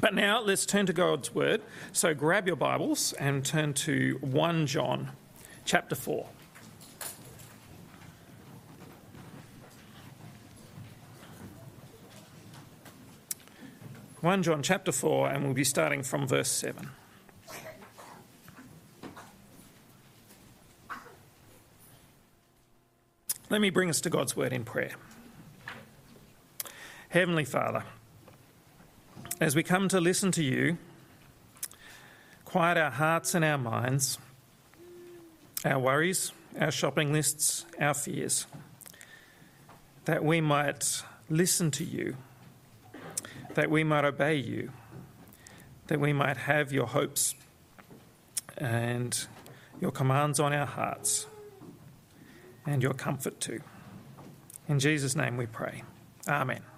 But now let's turn to God's Word. So grab your Bibles and turn to 1 John chapter 4. One John chapter four, and we'll be starting from verse seven. Let me bring us to God's word in prayer. Heavenly Father, as we come to listen to you, quiet our hearts and our minds, our worries, our shopping lists, our fears, that we might listen to you, that we might obey you, that we might have your hopes and your commands on our hearts and your comfort too. In Jesus' name we pray. Amen.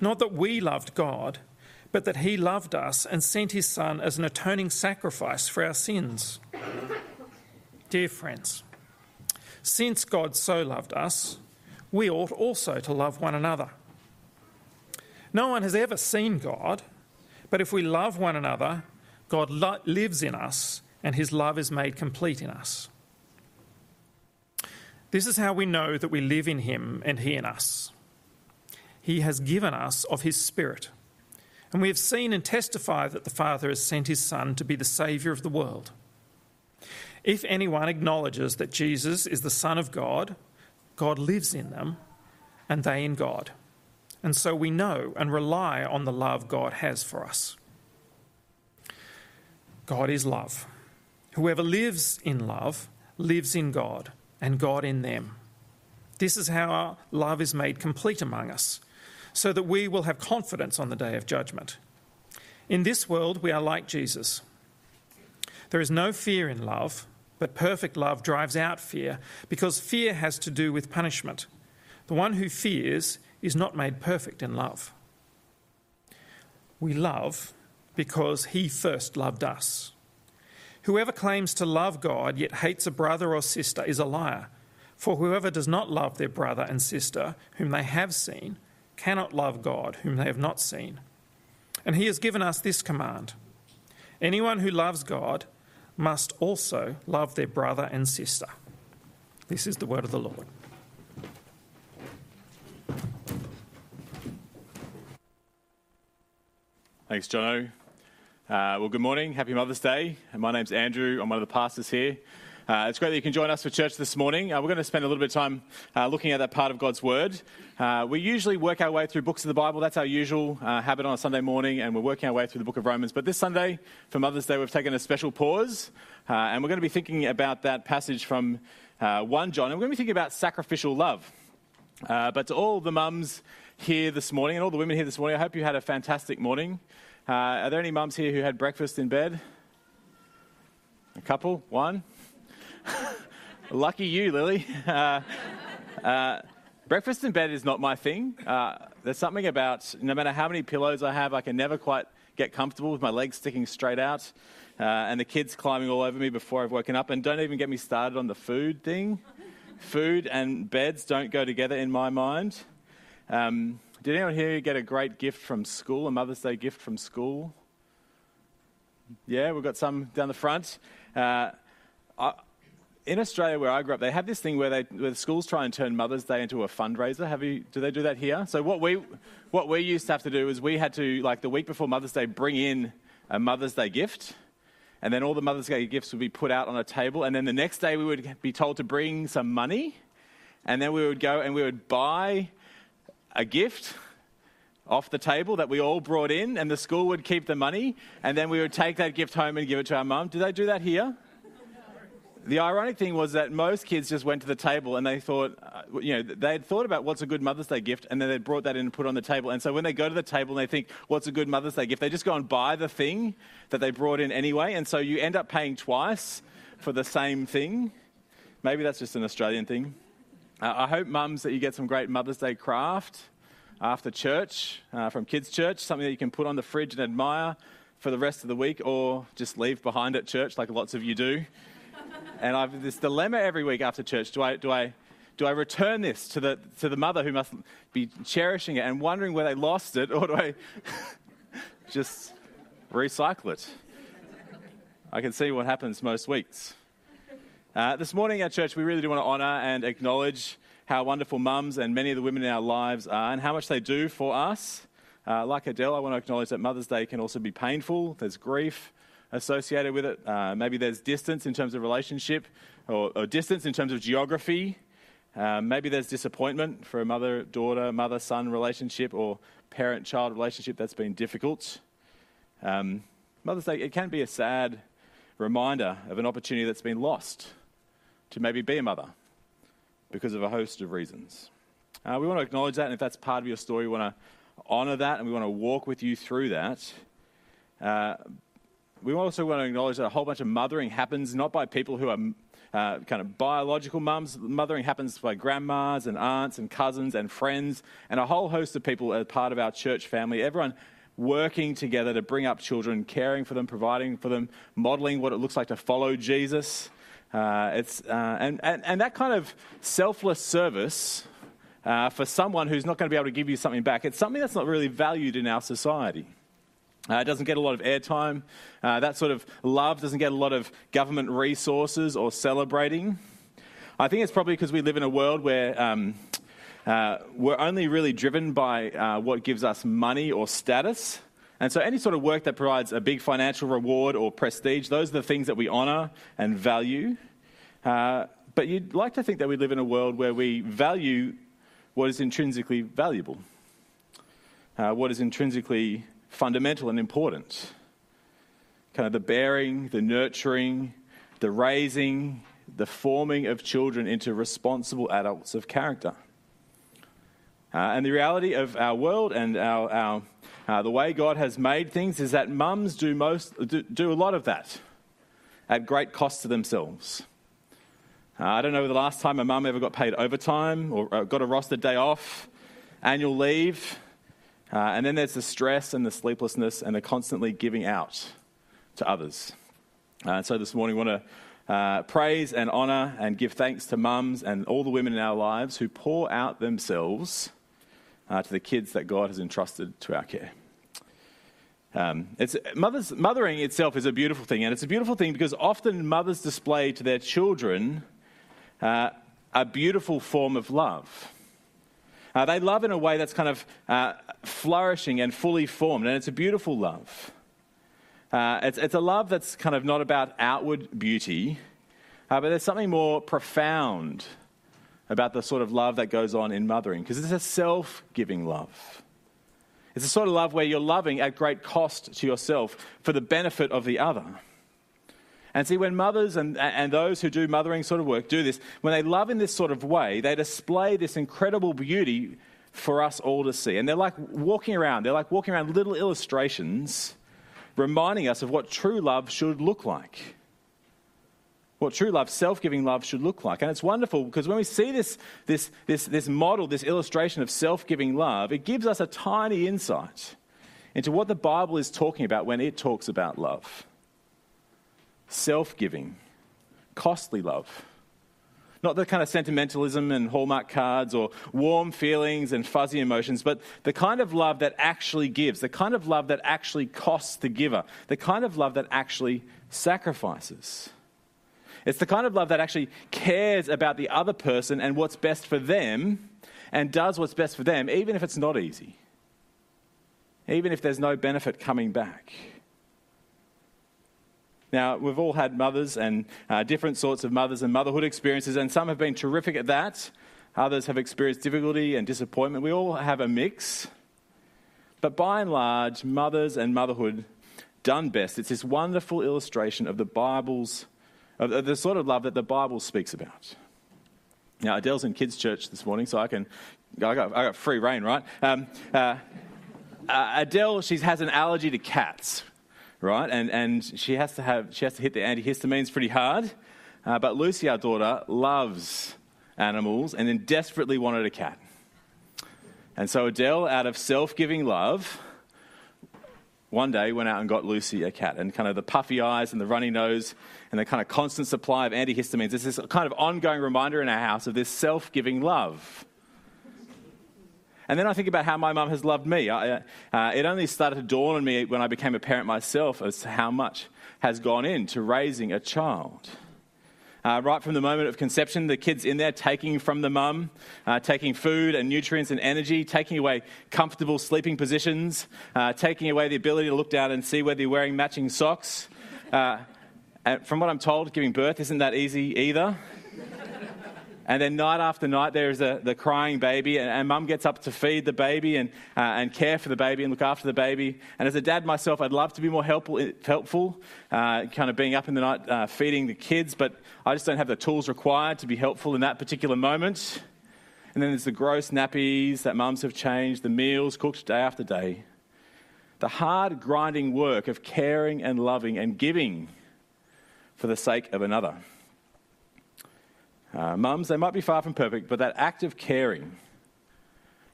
Not that we loved God, but that he loved us and sent his Son as an atoning sacrifice for our sins. Dear friends, since God so loved us, we ought also to love one another. No one has ever seen God, but if we love one another, God lo- lives in us and his love is made complete in us. This is how we know that we live in him and he in us. He has given us of his Spirit, and we have seen and testify that the Father has sent his Son to be the Saviour of the world. If anyone acknowledges that Jesus is the Son of God, God lives in them, and they in God. And so we know and rely on the love God has for us. God is love. Whoever lives in love lives in God, and God in them. This is how our love is made complete among us, so that we will have confidence on the day of judgment. In this world, we are like Jesus. There is no fear in love, but perfect love drives out fear, because fear has to do with punishment. The one who fears is not made perfect in love. We love because he first loved us. Whoever claims to love God yet hates a brother or sister is a liar. For whoever does not love their brother and sister, whom they have seen, cannot love God, whom they have not seen. And he has given us this command anyone who loves God must also love their brother and sister. This is the word of the Lord. Thanks, Jono. Uh, well, good morning. Happy Mother's Day. My name's Andrew. I'm one of the pastors here. Uh, it's great that you can join us for church this morning. Uh, we're going to spend a little bit of time uh, looking at that part of God's Word. Uh, we usually work our way through books of the Bible. That's our usual uh, habit on a Sunday morning, and we're working our way through the book of Romans. But this Sunday, for Mother's Day, we've taken a special pause, uh, and we're going to be thinking about that passage from 1 John, and we're going to be thinking about sacrificial love. but to all the mums here this morning and all the women here this morning, I hope you had a fantastic morning. Are there any mums here who had breakfast in bed? A couple? One? Lucky you, Lily. Uh, uh, breakfast in bed is not my thing. Uh, there's something about no matter how many pillows I have, I can never quite get comfortable with my legs sticking straight out uh, and the kids climbing all over me before I've woken up. And don't even get me started on the food thing. food and beds don't go together in my mind. Um, did anyone here get a great gift from school, a Mother's Day gift from school? Yeah, we've got some down the front. Uh, in Australia, where I grew up, they have this thing where, they, where the schools try and turn Mother's Day into a fundraiser. Have you? Do they do that here? So what we what we used to have to do is we had to like the week before Mother's Day bring in a Mother's Day gift, and then all the Mother's Day gifts would be put out on a table, and then the next day we would be told to bring some money, and then we would go and we would buy a gift off the table that we all brought in, and the school would keep the money, and then we would take that gift home and give it to our mum. Do they do that here? The ironic thing was that most kids just went to the table and they thought, uh, you know, they had thought about what's a good Mother's Day gift and then they brought that in and put it on the table. And so when they go to the table and they think, what's a good Mother's Day gift, they just go and buy the thing that they brought in anyway. And so you end up paying twice for the same thing. Maybe that's just an Australian thing. Uh, I hope, mums, that you get some great Mother's Day craft after church, uh, from kids' church, something that you can put on the fridge and admire for the rest of the week or just leave behind at church like lots of you do and I've this dilemma every week after church. Do I, do I, do I return this to the, to the mother who must be cherishing it and wondering where they lost it, or do I just recycle it? I can see what happens most weeks. Uh, this morning at church, we really do want to honour and acknowledge how wonderful mums and many of the women in our lives are and how much they do for us. Uh, like Adele, I want to acknowledge that Mother's Day can also be painful. There's grief, associated with it. Uh, maybe there's distance in terms of relationship, or, or distance in terms of geography. Uh, maybe there's disappointment for a mother daughter, mother son relationship, or parent child relationship that's been difficult. Um, Mother's Day, it can be a sad reminder of an opportunity that's been lost to maybe be a mother because of a host of reasons. Uh, we want to acknowledge that, and if that's part of your story, we want to honour that and we want to walk with you through that. Uh, we also want to acknowledge that a whole bunch of mothering happens not by people who are uh, kind of biological mums. Mothering happens by grandmas and aunts and cousins and friends and a whole host of people as part of our church family. Everyone working together to bring up children, caring for them, providing for them, modeling what it looks like to follow Jesus. Uh, it's, uh, and, and, and that kind of selfless service uh, for someone who's not going to be able to give you something back, it's something that's not really valued in our society. Uh, it doesn't get a lot of airtime. Uh, that sort of love doesn't get a lot of government resources or celebrating. I think it's probably because we live in a world where um, uh, we're only really driven by uh, what gives us money or status. And so, any sort of work that provides a big financial reward or prestige, those are the things that we honour and value. Uh, but you'd like to think that we live in a world where we value what is intrinsically valuable, uh, what is intrinsically fundamental and important. Kind of the bearing, the nurturing, the raising, the forming of children into responsible adults of character. Uh, and the reality of our world and our, our uh, the way God has made things is that mums do, most, do, do a lot of that at great cost to themselves. Uh, I don't know the last time a mum ever got paid overtime or uh, got a rostered day off, annual leave. Uh, and then there's the stress and the sleeplessness and the constantly giving out to others. Uh, and so this morning, we want to uh, praise and honour and give thanks to mums and all the women in our lives who pour out themselves uh, to the kids that God has entrusted to our care. Um, it's, mothers, mothering itself is a beautiful thing, and it's a beautiful thing because often mothers display to their children uh, a beautiful form of love. Uh, they love in a way that's kind of uh, flourishing and fully formed, and it's a beautiful love. Uh, it's, it's, a love that's kind of not about outward beauty, uh, but there's something more profound about the sort of love that goes on in mothering, because it's a self giving love. It's a sort of love where you're loving at great cost to yourself for the benefit of the other. And see, when mothers and, and those who do mothering sort of work do this, when they love in this sort of way, they display this incredible beauty for us all to see. And they're like walking around, they're like walking around little illustrations reminding us of what true love should look like. What true love, self giving love, should look like. And it's wonderful because when we see this, this, this, this model, this illustration of self giving love, it gives us a tiny insight into what the Bible is talking about when it talks about love self giving, costly love. Not the kind of sentimentalism and Hallmark cards or warm feelings and fuzzy emotions, but the kind of love that actually gives, the kind of love that actually costs the giver, the kind of love that actually sacrifices. It's the kind of love that actually cares about the other person and what's best for them and does what's best for them, even if it's not easy, even if there's no benefit coming back. Now, we've all had mothers and uh, different sorts of mothers and motherhood experiences, and some have been terrific at that. Others have experienced difficulty and disappointment. We all have a mix. But by and large, mothers and motherhood done best, it's this wonderful illustration of the Bible's of the sort of love that the Bible speaks about. Now, Adele's in kids' church this morning, so I can, I got, I got free rein, right? Um, uh, uh, Adele, she has an allergy to cats, right? And, and she, has to have, she has to hit the antihistamines pretty hard. Uh, but Lucy, our daughter, loves animals and then desperately wanted a cat. And so Adele, out of self giving love, one day went out and got Lucy a cat. And kind of the puffy eyes and the runny nose and the kind of constant supply of antihistamines. This kind of ongoing reminder in our house of this self giving love. And then I think about how my mum has loved me. I, uh, it only started to dawn on me when I became a parent myself as to how much has gone into raising a child. Uh, right from the moment of conception, the kid's in there taking from the mum, uh, taking food and nutrients and energy, taking away comfortable sleeping positions, uh, taking away the ability to look down and see whether you're wearing matching socks. Uh, and from what I'm told, giving birth isn't that easy either. And then night after night, there's a, the crying baby, and, and mum gets up to feed the baby and, uh, and care for the baby and look after the baby. And as a dad myself, I'd love to be more helpful, helpful uh, kind of being up in the night uh, feeding the kids, but I just don't have the tools required to be helpful in that particular moment. And then there's the gross nappies that mums have changed, the meals cooked day after day. The hard, grinding work of caring and loving and giving for the sake of another. Uh, mums, they might be far from perfect, but that act of caring,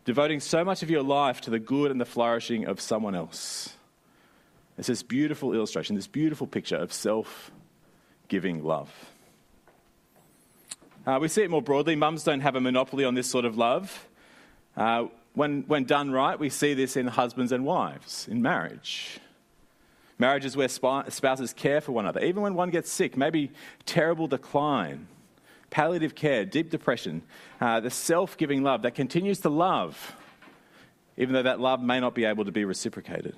devoting so much of your life to the good and the flourishing of someone else. It's this beautiful illustration, this beautiful picture of self giving love. Uh, we see it more broadly. Mums don't have a monopoly on this sort of love. Uh, when, when done right, we see this in husbands and wives, in marriage. Marriage is where spouses care for one another, even when one gets sick, maybe terrible decline, palliative care, deep depression, uh, the self giving love that continues to love, even though that love may not be able to be reciprocated.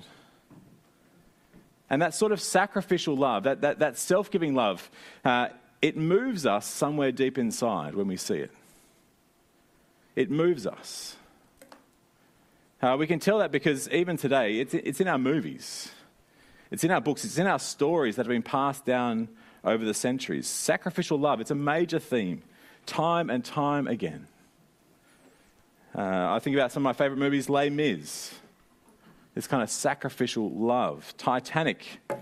And that sort of sacrificial love, that, that, that self giving love, uh, it moves us somewhere deep inside when we see it. It moves us. Uh, we can tell that because even today, it's, it's in our movies, it's in our books, it's in our stories that have been passed down over the centuries. Sacrificial love, it's a major theme, time and time again. Uh, I think about some of my favorite movies, Les Mis, this kind of sacrificial love. Titanic, uh,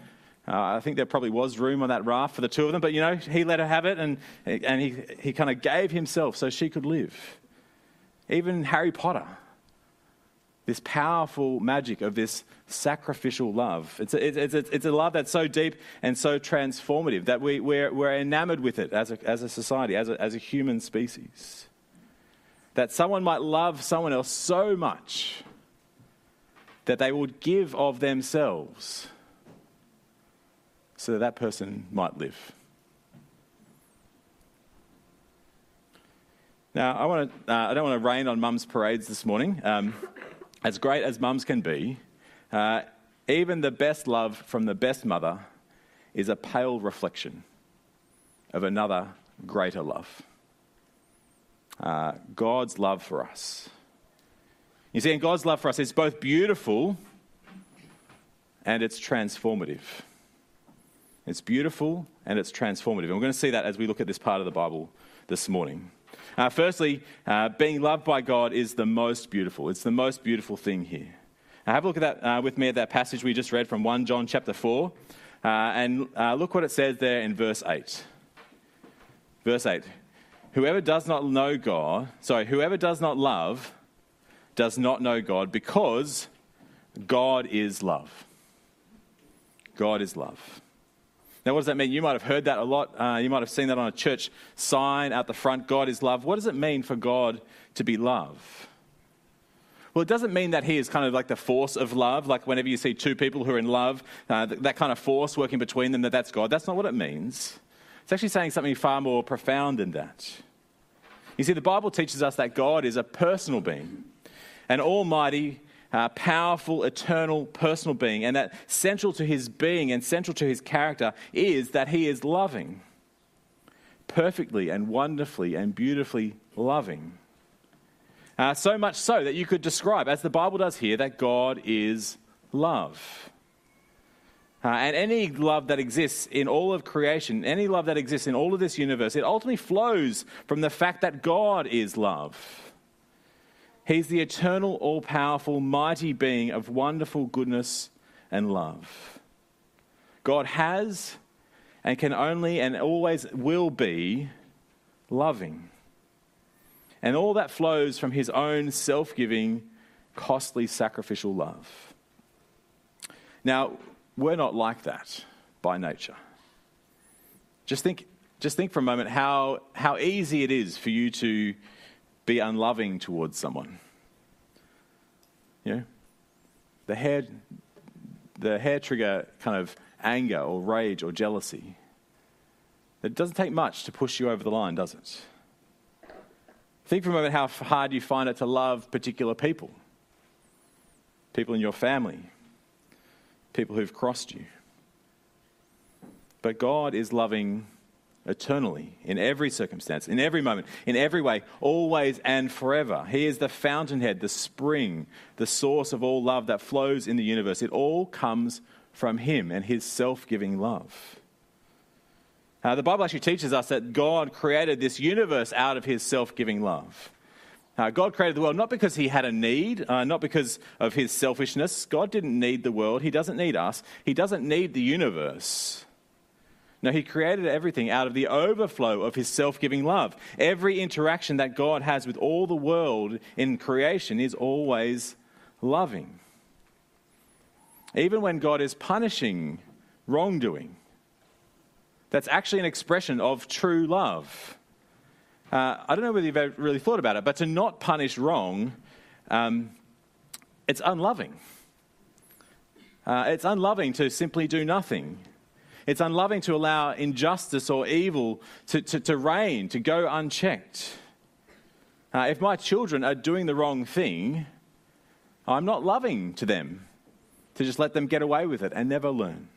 I think there probably was room on that raft for the two of them, but you know, he let her have it and, and he, he kind of gave himself so she could live. Even Harry Potter, this powerful magic of this sacrificial love. It's a, it's, a, it's a love that's so deep and so transformative that we, we're, we're enamored with it as a, as a society, as a, as a human species. That someone might love someone else so much that they would give of themselves so that that person might live. Now, I, want to, uh, I don't want to rain on mum's parades this morning. Um, as great as mums can be, uh, even the best love from the best mother is a pale reflection of another greater love. Uh, God's love for us. You see, and God's love for us, is both beautiful and it's transformative. It's beautiful and it's transformative. And we're going to see that as we look at this part of the Bible this morning. Uh, firstly, uh, being loved by God is the most beautiful. It's the most beautiful thing here. Now have a look at that uh, with me at that passage we just read from 1 John chapter 4. Uh, and uh, look what it says there in verse 8. Verse 8. Whoever does not know God, sorry, whoever does not love does not know God because God is love. God is love. Now, what does that mean? You might have heard that a lot. Uh, you might have seen that on a church sign out the front God is love. What does it mean for God to be love? Well, it doesn't mean that he is kind of like the force of love, like whenever you see two people who are in love, uh, that kind of force working between them, that that's God. That's not what it means. It's actually saying something far more profound than that. You see, the Bible teaches us that God is a personal being, an almighty, uh, powerful, eternal, personal being, and that central to his being and central to his character is that he is loving. Perfectly and wonderfully and beautifully loving. Uh, so much so that you could describe, as the Bible does here, that God is love. Uh, and any love that exists in all of creation, any love that exists in all of this universe, it ultimately flows from the fact that God is love. He's the eternal, all powerful, mighty being of wonderful goodness and love. God has and can only and always will be loving. And all that flows from his own self giving, costly, sacrificial love. Now, we're not like that by nature. Just think, just think for a moment how, how easy it is for you to be unloving towards someone. You know, the hair, the hair trigger kind of anger or rage or jealousy. It doesn't take much to push you over the line, does it? Think for a moment how hard you find it to love particular people. People in your family, people who've crossed you. But God is loving eternally, in every circumstance, in every moment, in every way, always and forever. He is the fountainhead, the spring, the source of all love that flows in the universe. It all comes from Him and His self giving love. Uh, the Bible actually teaches us that God created this universe out of His self giving love. Uh, God created the world not because he had a need, uh, not because of his selfishness. God didn't need the world. He doesn't need us. He doesn't need the universe. No, he created everything out of the overflow of his self giving love. Every interaction that God has with all the world in creation is always loving. Even when God is punishing wrongdoing, that's actually an expression of true love. Uh, I don't know whether you've ever really thought about it, but to not punish wrong, um, it's unloving. Uh, it's unloving to simply do nothing. It's unloving to allow injustice or evil to, to, to reign, to go unchecked. Uh, if my children are doing the wrong thing, I'm not loving to them to just let them get away with it and never learn.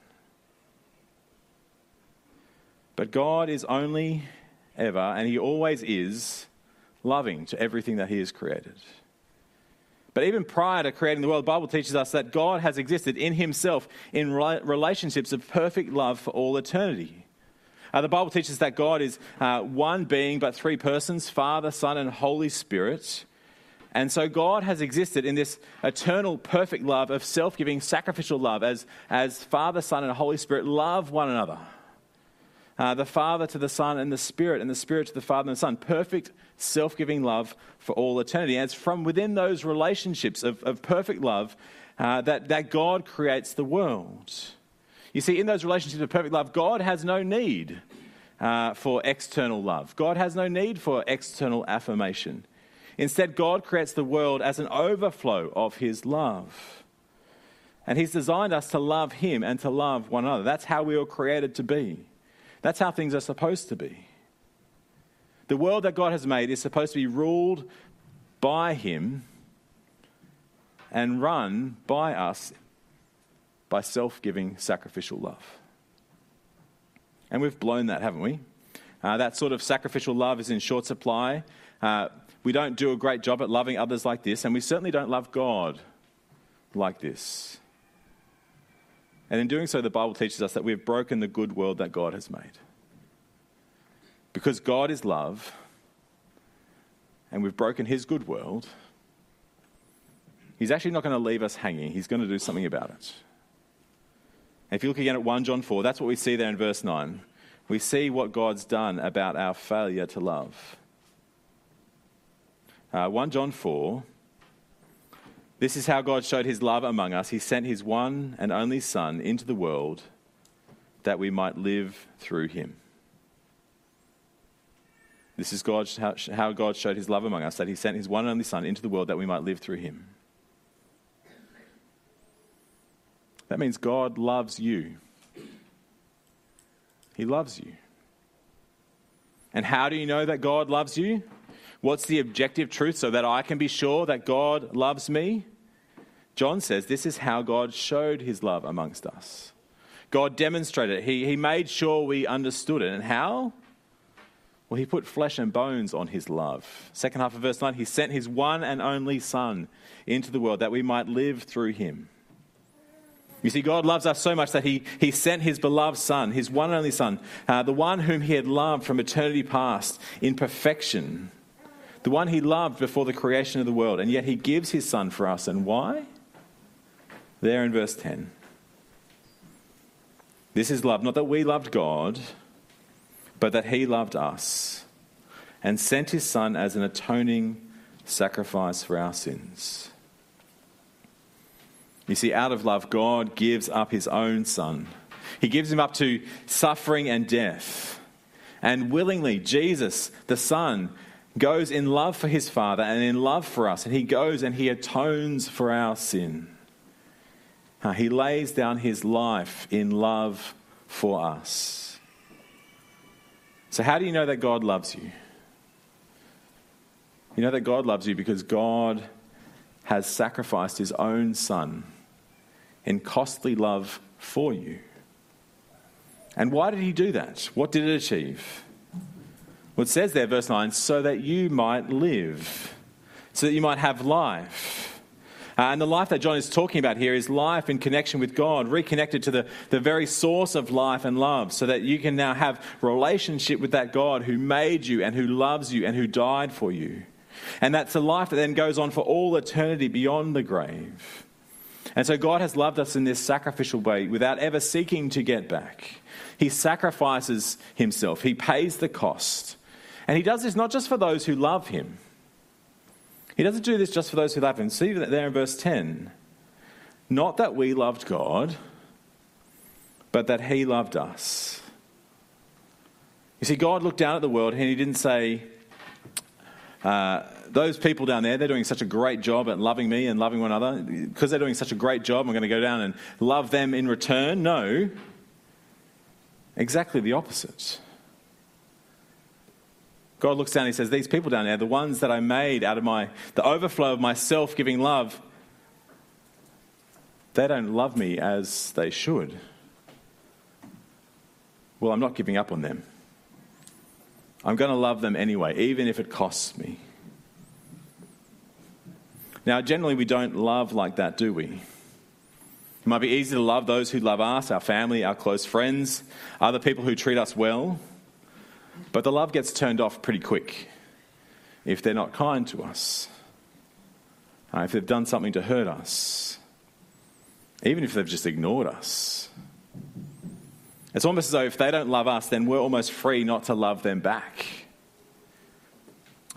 But God is only ever, and He always is, loving to everything that He has created. But even prior to creating the world, the Bible teaches us that God has existed in Himself in relationships of perfect love for all eternity. Uh, the Bible teaches that God is uh, one being but three persons Father, Son, and Holy Spirit. And so God has existed in this eternal, perfect love of self giving, sacrificial love as, as Father, Son, and Holy Spirit love one another uh, the Father to the Son and the Spirit, and the Spirit to the Father and the Son. Perfect, self giving love for all eternity. And it's from within those relationships of, of perfect love uh, that, that God creates the world. You see, in those relationships of perfect love, God has no need uh, for external love, God has no need for external affirmation. Instead, God creates the world as an overflow of His love. And He's designed us to love Him and to love one another. That's how we were created to be. That's how things are supposed to be. The world that God has made is supposed to be ruled by Him and run by us by self giving, sacrificial love. And we've blown that, haven't we? Uh, that sort of sacrificial love is in short supply. Uh, we don't do a great job at loving others like this, and we certainly don't love God like this. And in doing so, the Bible teaches us that we have broken the good world that God has made. Because God is love, and we've broken his good world, he's actually not going to leave us hanging. He's going to do something about it. And if you look again at 1 John 4, that's what we see there in verse 9. We see what God's done about our failure to love. Uh, 1 John 4 this is how God showed his love among us. He sent his one and only Son into the world that we might live through him. This is God, how God showed his love among us, that he sent his one and only Son into the world that we might live through him. That means God loves you. He loves you. And how do you know that God loves you? What's the objective truth so that I can be sure that God loves me? John says this is how God showed his love amongst us. God demonstrated it. He, he made sure we understood it. And how? Well, he put flesh and bones on his love. Second half of verse 9, he sent his one and only Son into the world that we might live through him. You see, God loves us so much that He, he sent His beloved Son, His one and only Son, uh, the one whom He had loved from eternity past in perfection, the one He loved before the creation of the world, and yet He gives His Son for us. And why? There in verse 10. This is love, not that we loved God, but that He loved us and sent His Son as an atoning sacrifice for our sins. You see, out of love, God gives up his own son. He gives him up to suffering and death. And willingly, Jesus, the Son, goes in love for his Father and in love for us. And he goes and he atones for our sin. Uh, he lays down his life in love for us. So, how do you know that God loves you? You know that God loves you because God has sacrificed his own Son in costly love for you. And why did he do that? What did it achieve? Well, it says there, verse 9, so that you might live, so that you might have life. Uh, and the life that John is talking about here is life in connection with God, reconnected to the, the very source of life and love, so that you can now have relationship with that God who made you and who loves you and who died for you. And that's a life that then goes on for all eternity beyond the grave. And so God has loved us in this sacrificial way without ever seeking to get back. He sacrifices himself, he pays the cost. And he does this not just for those who love him, he doesn't do this just for those who love him. See that there in verse 10. Not that we loved God, but that he loved us. You see, God looked down at the world and he didn't say, uh, those people down there, they're doing such a great job at loving me and loving one another. Because they're doing such a great job, I'm going to go down and love them in return. No, exactly the opposite. God looks down and he says, These people down there, the ones that I made out of my, the overflow of my self giving love, they don't love me as they should. Well, I'm not giving up on them. I'm going to love them anyway, even if it costs me. Now, generally, we don't love like that, do we? It might be easy to love those who love us, our family, our close friends, other people who treat us well. But the love gets turned off pretty quick if they're not kind to us, uh, if they've done something to hurt us, even if they've just ignored us. It's almost as though if they don't love us, then we're almost free not to love them back.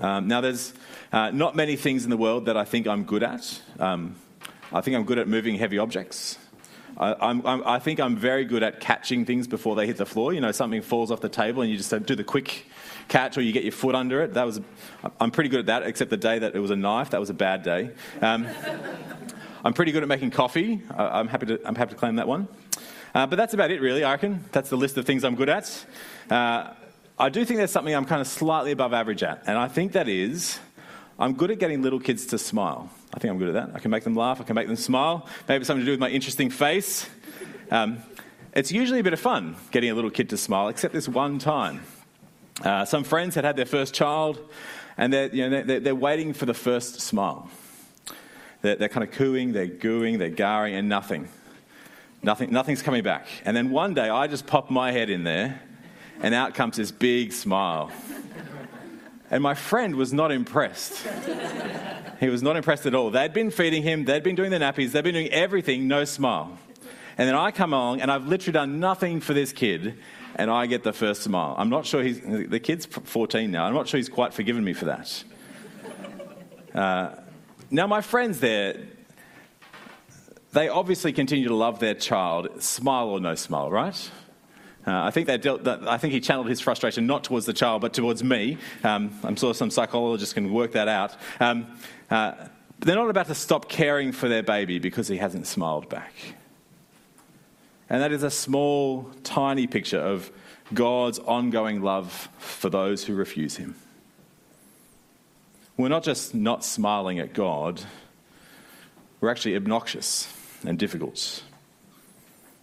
Um, now, there's uh, not many things in the world that I think I'm good at. Um, I think I'm good at moving heavy objects. I, I'm, I'm, I, think I'm very good at catching things before they hit the floor. You know, something falls off the table and you just do the quick catch or you get your foot under it. That was, I'm pretty good at that, except the day that it was a knife. That was a bad day. Um, I'm pretty good at making coffee. I'm, happy to, I'm happy to claim that one. Uh, but that's about it, really, I reckon. That's the list of things I'm good at. Uh, I do think there's something I'm kind of slightly above average at, and I think that is I'm good at getting little kids to smile. I think I'm good at that. I can make them laugh, I can make them smile. Maybe something to do with my interesting face. Um, it's usually a bit of fun getting a little kid to smile, except this one time. Uh, some friends had had their first child, and they're, you know, they're, they're waiting for the first smile. They're, they're, kind of cooing, they're gooing, they're garring, and nothing. Nothing, nothing's coming back. And then one day I just pop my head in there and out comes this big smile. And my friend was not impressed. He was not impressed at all. They'd been feeding him, they'd been doing the nappies, they'd been doing everything, no smile. And then I come along and I've literally done nothing for this kid, and I get the first smile. I'm not sure he's, the kid's 14 now, I'm not sure he's quite forgiven me for that. Uh, now, my friends there, they obviously continue to love their child, smile or no smile, right? Uh, I think they dealt, I think he channeled his frustration not towards the child, but towards me. Um, I'm sure some psychologists can work that out. Um, uh, they're not about to stop caring for their baby because he hasn't smiled back. And that is a small, tiny picture of God's ongoing love for those who refuse him. We're not just not smiling at God, we're actually obnoxious and difficult.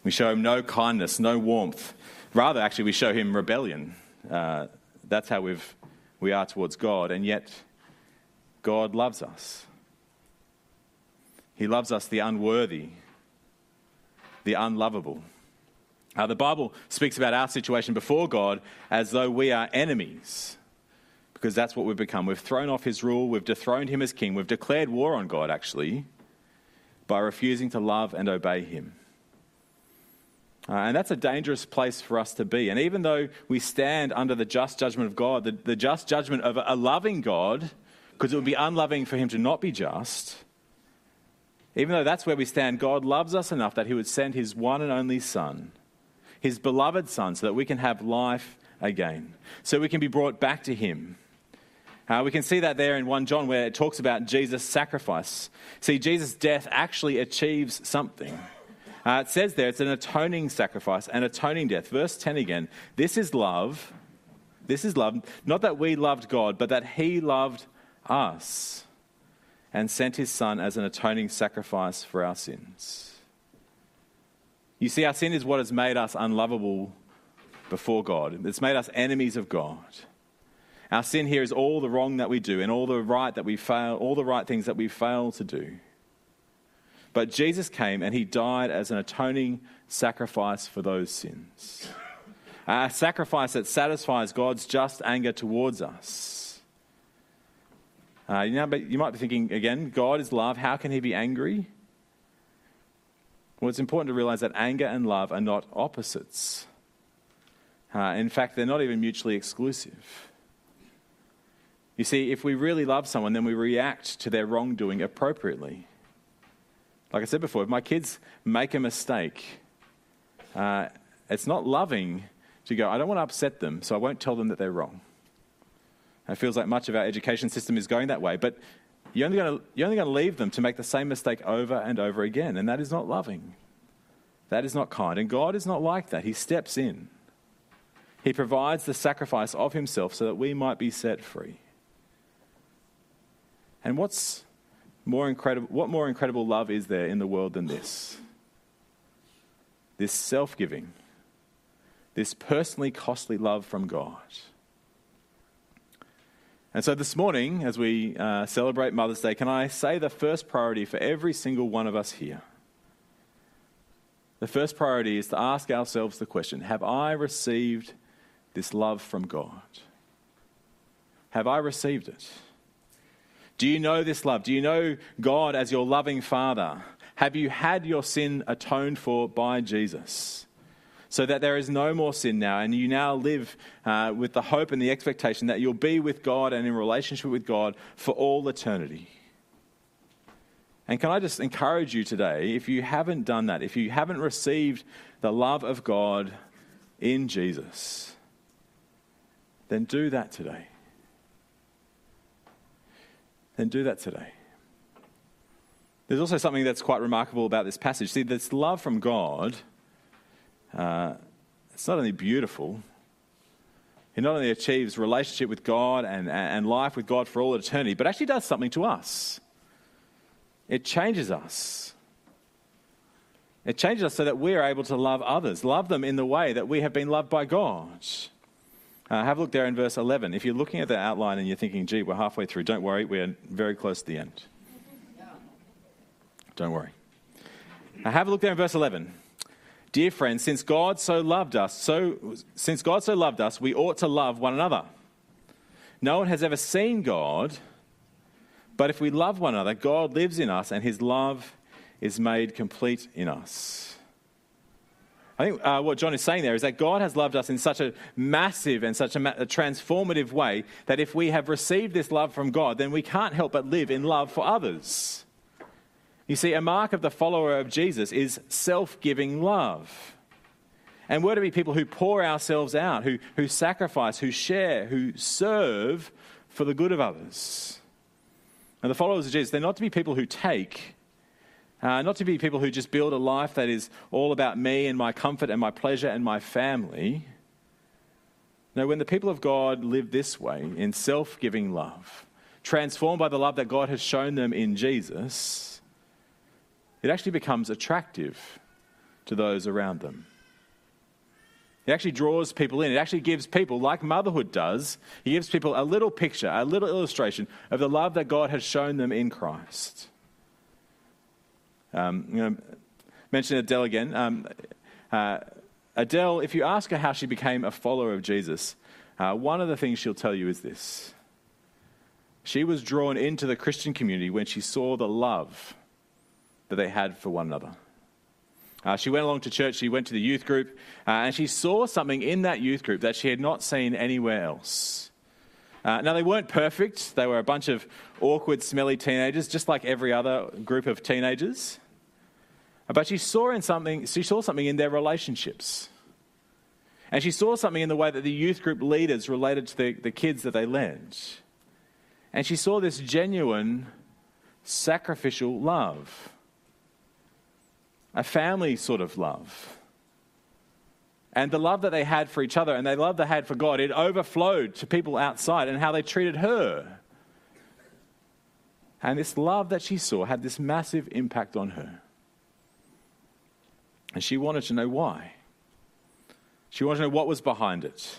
We show him no kindness, no warmth, Rather, actually, we show him rebellion. Uh, that's how we've, we are towards God, and yet God loves us. He loves us, the unworthy, the unlovable. Uh, the Bible speaks about our situation before God as though we are enemies, because that's what we've become. We've thrown off his rule, we've dethroned him as king, we've declared war on God, actually, by refusing to love and obey him. Uh, and that's a dangerous place for us to be. And even though we stand under the just judgment of God, the, the just judgment of a loving God, because it would be unloving for him to not be just, even though that's where we stand, God loves us enough that he would send his one and only Son, his beloved Son, so that we can have life again, so we can be brought back to him. Uh, we can see that there in 1 John where it talks about Jesus' sacrifice. See, Jesus' death actually achieves something. Uh, it says there it's an atoning sacrifice, an atoning death. Verse 10 again. This is love. This is love. Not that we loved God, but that He loved us and sent His Son as an atoning sacrifice for our sins. You see, our sin is what has made us unlovable before God, it's made us enemies of God. Our sin here is all the wrong that we do and all the right that we fail, all the right things that we fail to do. But Jesus came and he died as an atoning sacrifice for those sins. A sacrifice that satisfies God's just anger towards us. Uh, you, know, but you might be thinking again, God is love. How can he be angry? Well, it's important to realize that anger and love are not opposites. Uh, in fact, they're not even mutually exclusive. You see, if we really love someone, then we react to their wrongdoing appropriately. Like I said before, if my kids make a mistake, uh, it's not loving to go, I don't want to upset them, so I won't tell them that they're wrong. it feels like much of our education system is going that way. But you're only, going to, you're only going to leave them to make the same mistake over and over again, and that is not loving. That is not kind. And God is not like that. He steps in, He provides the sacrifice of Himself so that we might be set free. And what's more incredible, what more incredible love is there in the world than this? This self giving, this personally costly love from God. And so this morning, as we uh, celebrate Mother's Day, can I say the first priority for every single one of us here? The first priority is to ask ourselves the question Have I received this love from God? Have I received it? Do you know this love? Do you know God as your loving Father? Have you had your sin atoned for by Jesus? So that there is no more sin now, and you now live uh, with the hope and the expectation that you'll be with God and in relationship with God for all eternity. And can I just encourage you today, if you haven't done that, if you haven't received the love of God in Jesus, then do that today then do that today. There's also something that's quite remarkable about this passage. See, this love from God, uh, it's not only beautiful, it not only achieves relationship with God and, and life with God for all eternity, but actually does something to us. It changes us. It changes us so that we are able to love others, love them in the way that we have been loved by God. Uh, have a look there in verse 11. If you're looking at the outline and you're thinking, gee, we're halfway through, don't worry, we're very close to the end. Don't worry. Now have a look there in verse 11. Dear friends, since God so loved us, so since God so loved us, we ought to love one another. No one has ever seen God, but if we love one another, God lives in us and his love is made complete in us. I think uh, what John is saying there is that God has loved us in such a massive and such a, ma- a, transformative way that if we have received this love from God, then we can't help but live in love for others. You see, a mark of the follower of Jesus is self giving love. And we're to be people who pour ourselves out, who, who sacrifice, who share, who serve for the good of others. And the followers of Jesus, they're not to be people who take, uh, not to be people who just build a life that is all about me and my comfort and my pleasure and my family. No, when the people of God live this way, in self giving love, transformed by the love that God has shown them in Jesus, it actually becomes attractive to those around them. It actually draws people in. It actually gives people, like motherhood does, it gives people a little picture, a little illustration of the love that God has shown them in Christ. Um, you know, mention Adele again. Um, uh, Adele, if you ask her how she became a follower of Jesus, uh, one of the things she'll tell you is this. She was drawn into the Christian community when she saw the love that they had for one another. Uh, she went along to church, she went to the youth group, uh, and she saw something in that youth group that she had not seen anywhere else. Uh, now, they weren't perfect. They were a bunch of awkward, smelly teenagers, just like every other group of teenagers. But she saw, in something, she saw something in their relationships. And she saw something in the way that the youth group leaders related to the, the kids that they led. And she saw this genuine, sacrificial love, a family sort of love. And the love that they had for each other and the love they had for God, it overflowed to people outside and how they treated her. And this love that she saw had this massive impact on her. And she wanted to know why. She wanted to know what was behind it.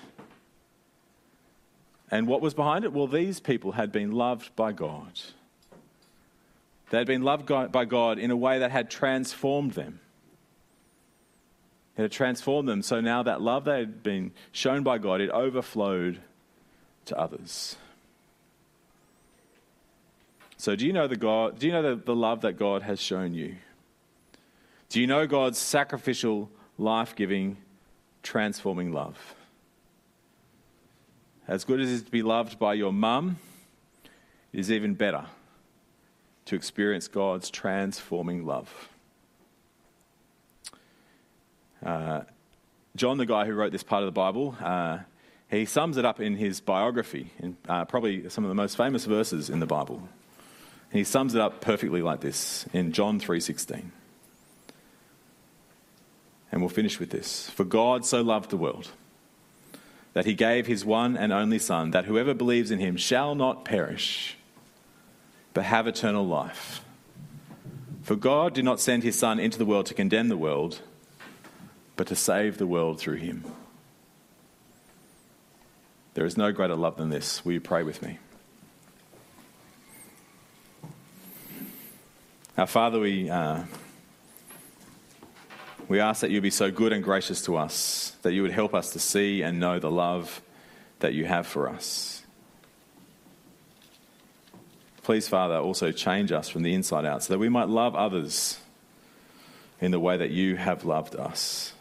And what was behind it? Well, these people had been loved by God. They had been loved by God in a way that had transformed them. It had transformed them, so now that love they had been shown by God, it overflowed to others. So, do you know the God? Do you know the, the love that God has shown you? Do you know God's sacrificial, life giving, transforming love? As good as it is to be loved by your mum, it is even better to experience God's transforming love. Uh, John, the guy who wrote this part of the Bible, uh, he sums it up in his biography, in uh, probably some of the most famous verses in the Bible. He sums it up perfectly like this in John 3:16. And we'll finish with this. For God so loved the world that he gave his one and only Son, that whoever believes in him shall not perish, but have eternal life. For God did not send his Son into the world to condemn the world, but to save the world through him. There is no greater love than this. Will you pray with me? Our Father, we. Uh, we ask that you be so good and gracious to us, that you would help us to see and know the love that you have for us. Please, Father, also change us from the inside out so that we might love others in the way that you have loved us.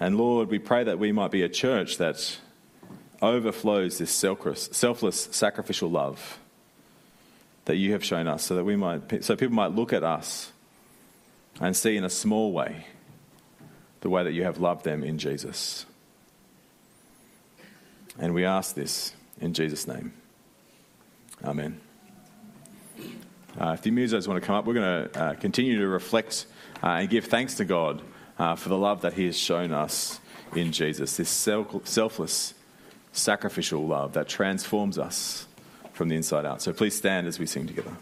And Lord, we pray that we might be a church that overflows this selfless, sacrificial love that you have shown us so that we might so people might look at us and see in a small way the way that you have loved them in Jesus. And we ask this in Jesus' name. Amen. Uh, if the musos want to come up, we're going to uh, continue to reflect uh, and give thanks to God uh, for the love that He has shown us in Jesus, this selfless, sacrificial love that transforms us from the inside out. So please stand as we sing together.